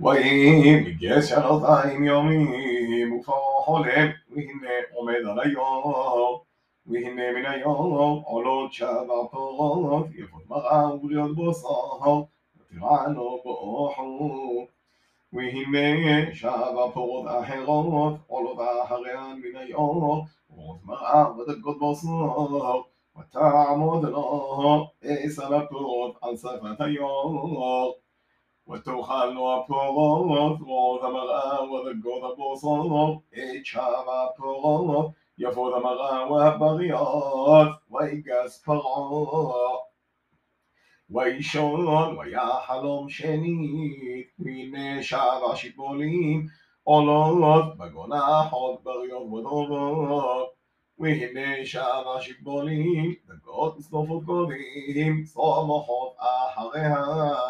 ויהי מגייס שלושים יומים ופרעה חולם והנה עומד על היור והנה מן היור עולות שבע פרות יפות מראה ובריאות בשר ותרענו באוחו והנה שבע פרות אחרות עולות אחריהן מן היור ובריאות מראה ודגות בשר ותעמוד לו עשר הפרות על שפת היור ותאכלנו הפרות ועוד המראה ודגות הבשר את שבע הפרות יפות המראה והבריות ויגס פרעה וישון והיה חלום שנית הנה שבע שיבולים עולות בגון האחות בריות ודובות והנה שבע שיבולים דגות ושרופות קודים צומחות אחריהן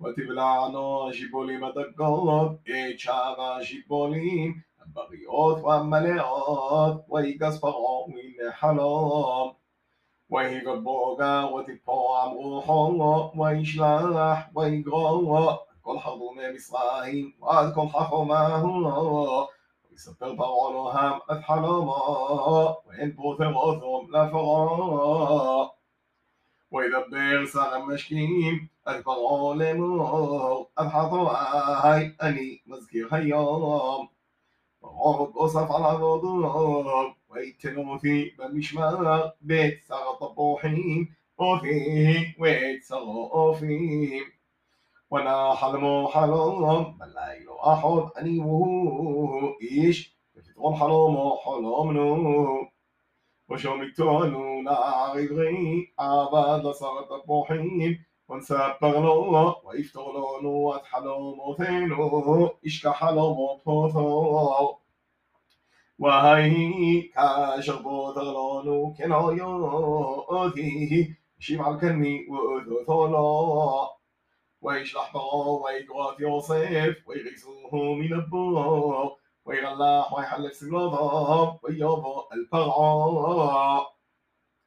ותבלענו השיבולים הדגות את שבע השיבולים הבריות והמלאות ויגס פרעה מן חלום ויהגד בוגה ותפועם רוחו וישלח ויגרוע כל חרומי מצרים ועד כל חכמהו ויספר פרעה נוהם את חלומו ואין פרוטר אוזום לפרעה ويدبر ساق مشكين أكبر لمر أبحث هاي أني مذكر خيام. وغرب أصف على غضب ويتنوثي بمشمار. بيت ساق طبوحين وفيه ويت سغوفين وأنا حلم حلم بلاي لو احب اني وهو إيش؟ بتقوم حلم حلم نوم. ושומתנו נער עברי עבד לשר התפוחים ונספר לו ויפתור לנו את חלומותינו ישכח חלומות אותו ויהי כאשר פותר לנו כן אותי השיב על כני ואותו לו וישלח פרעה ויגרוע את יוסף ويغلح ويحلق سنوضه ويابا البرعاء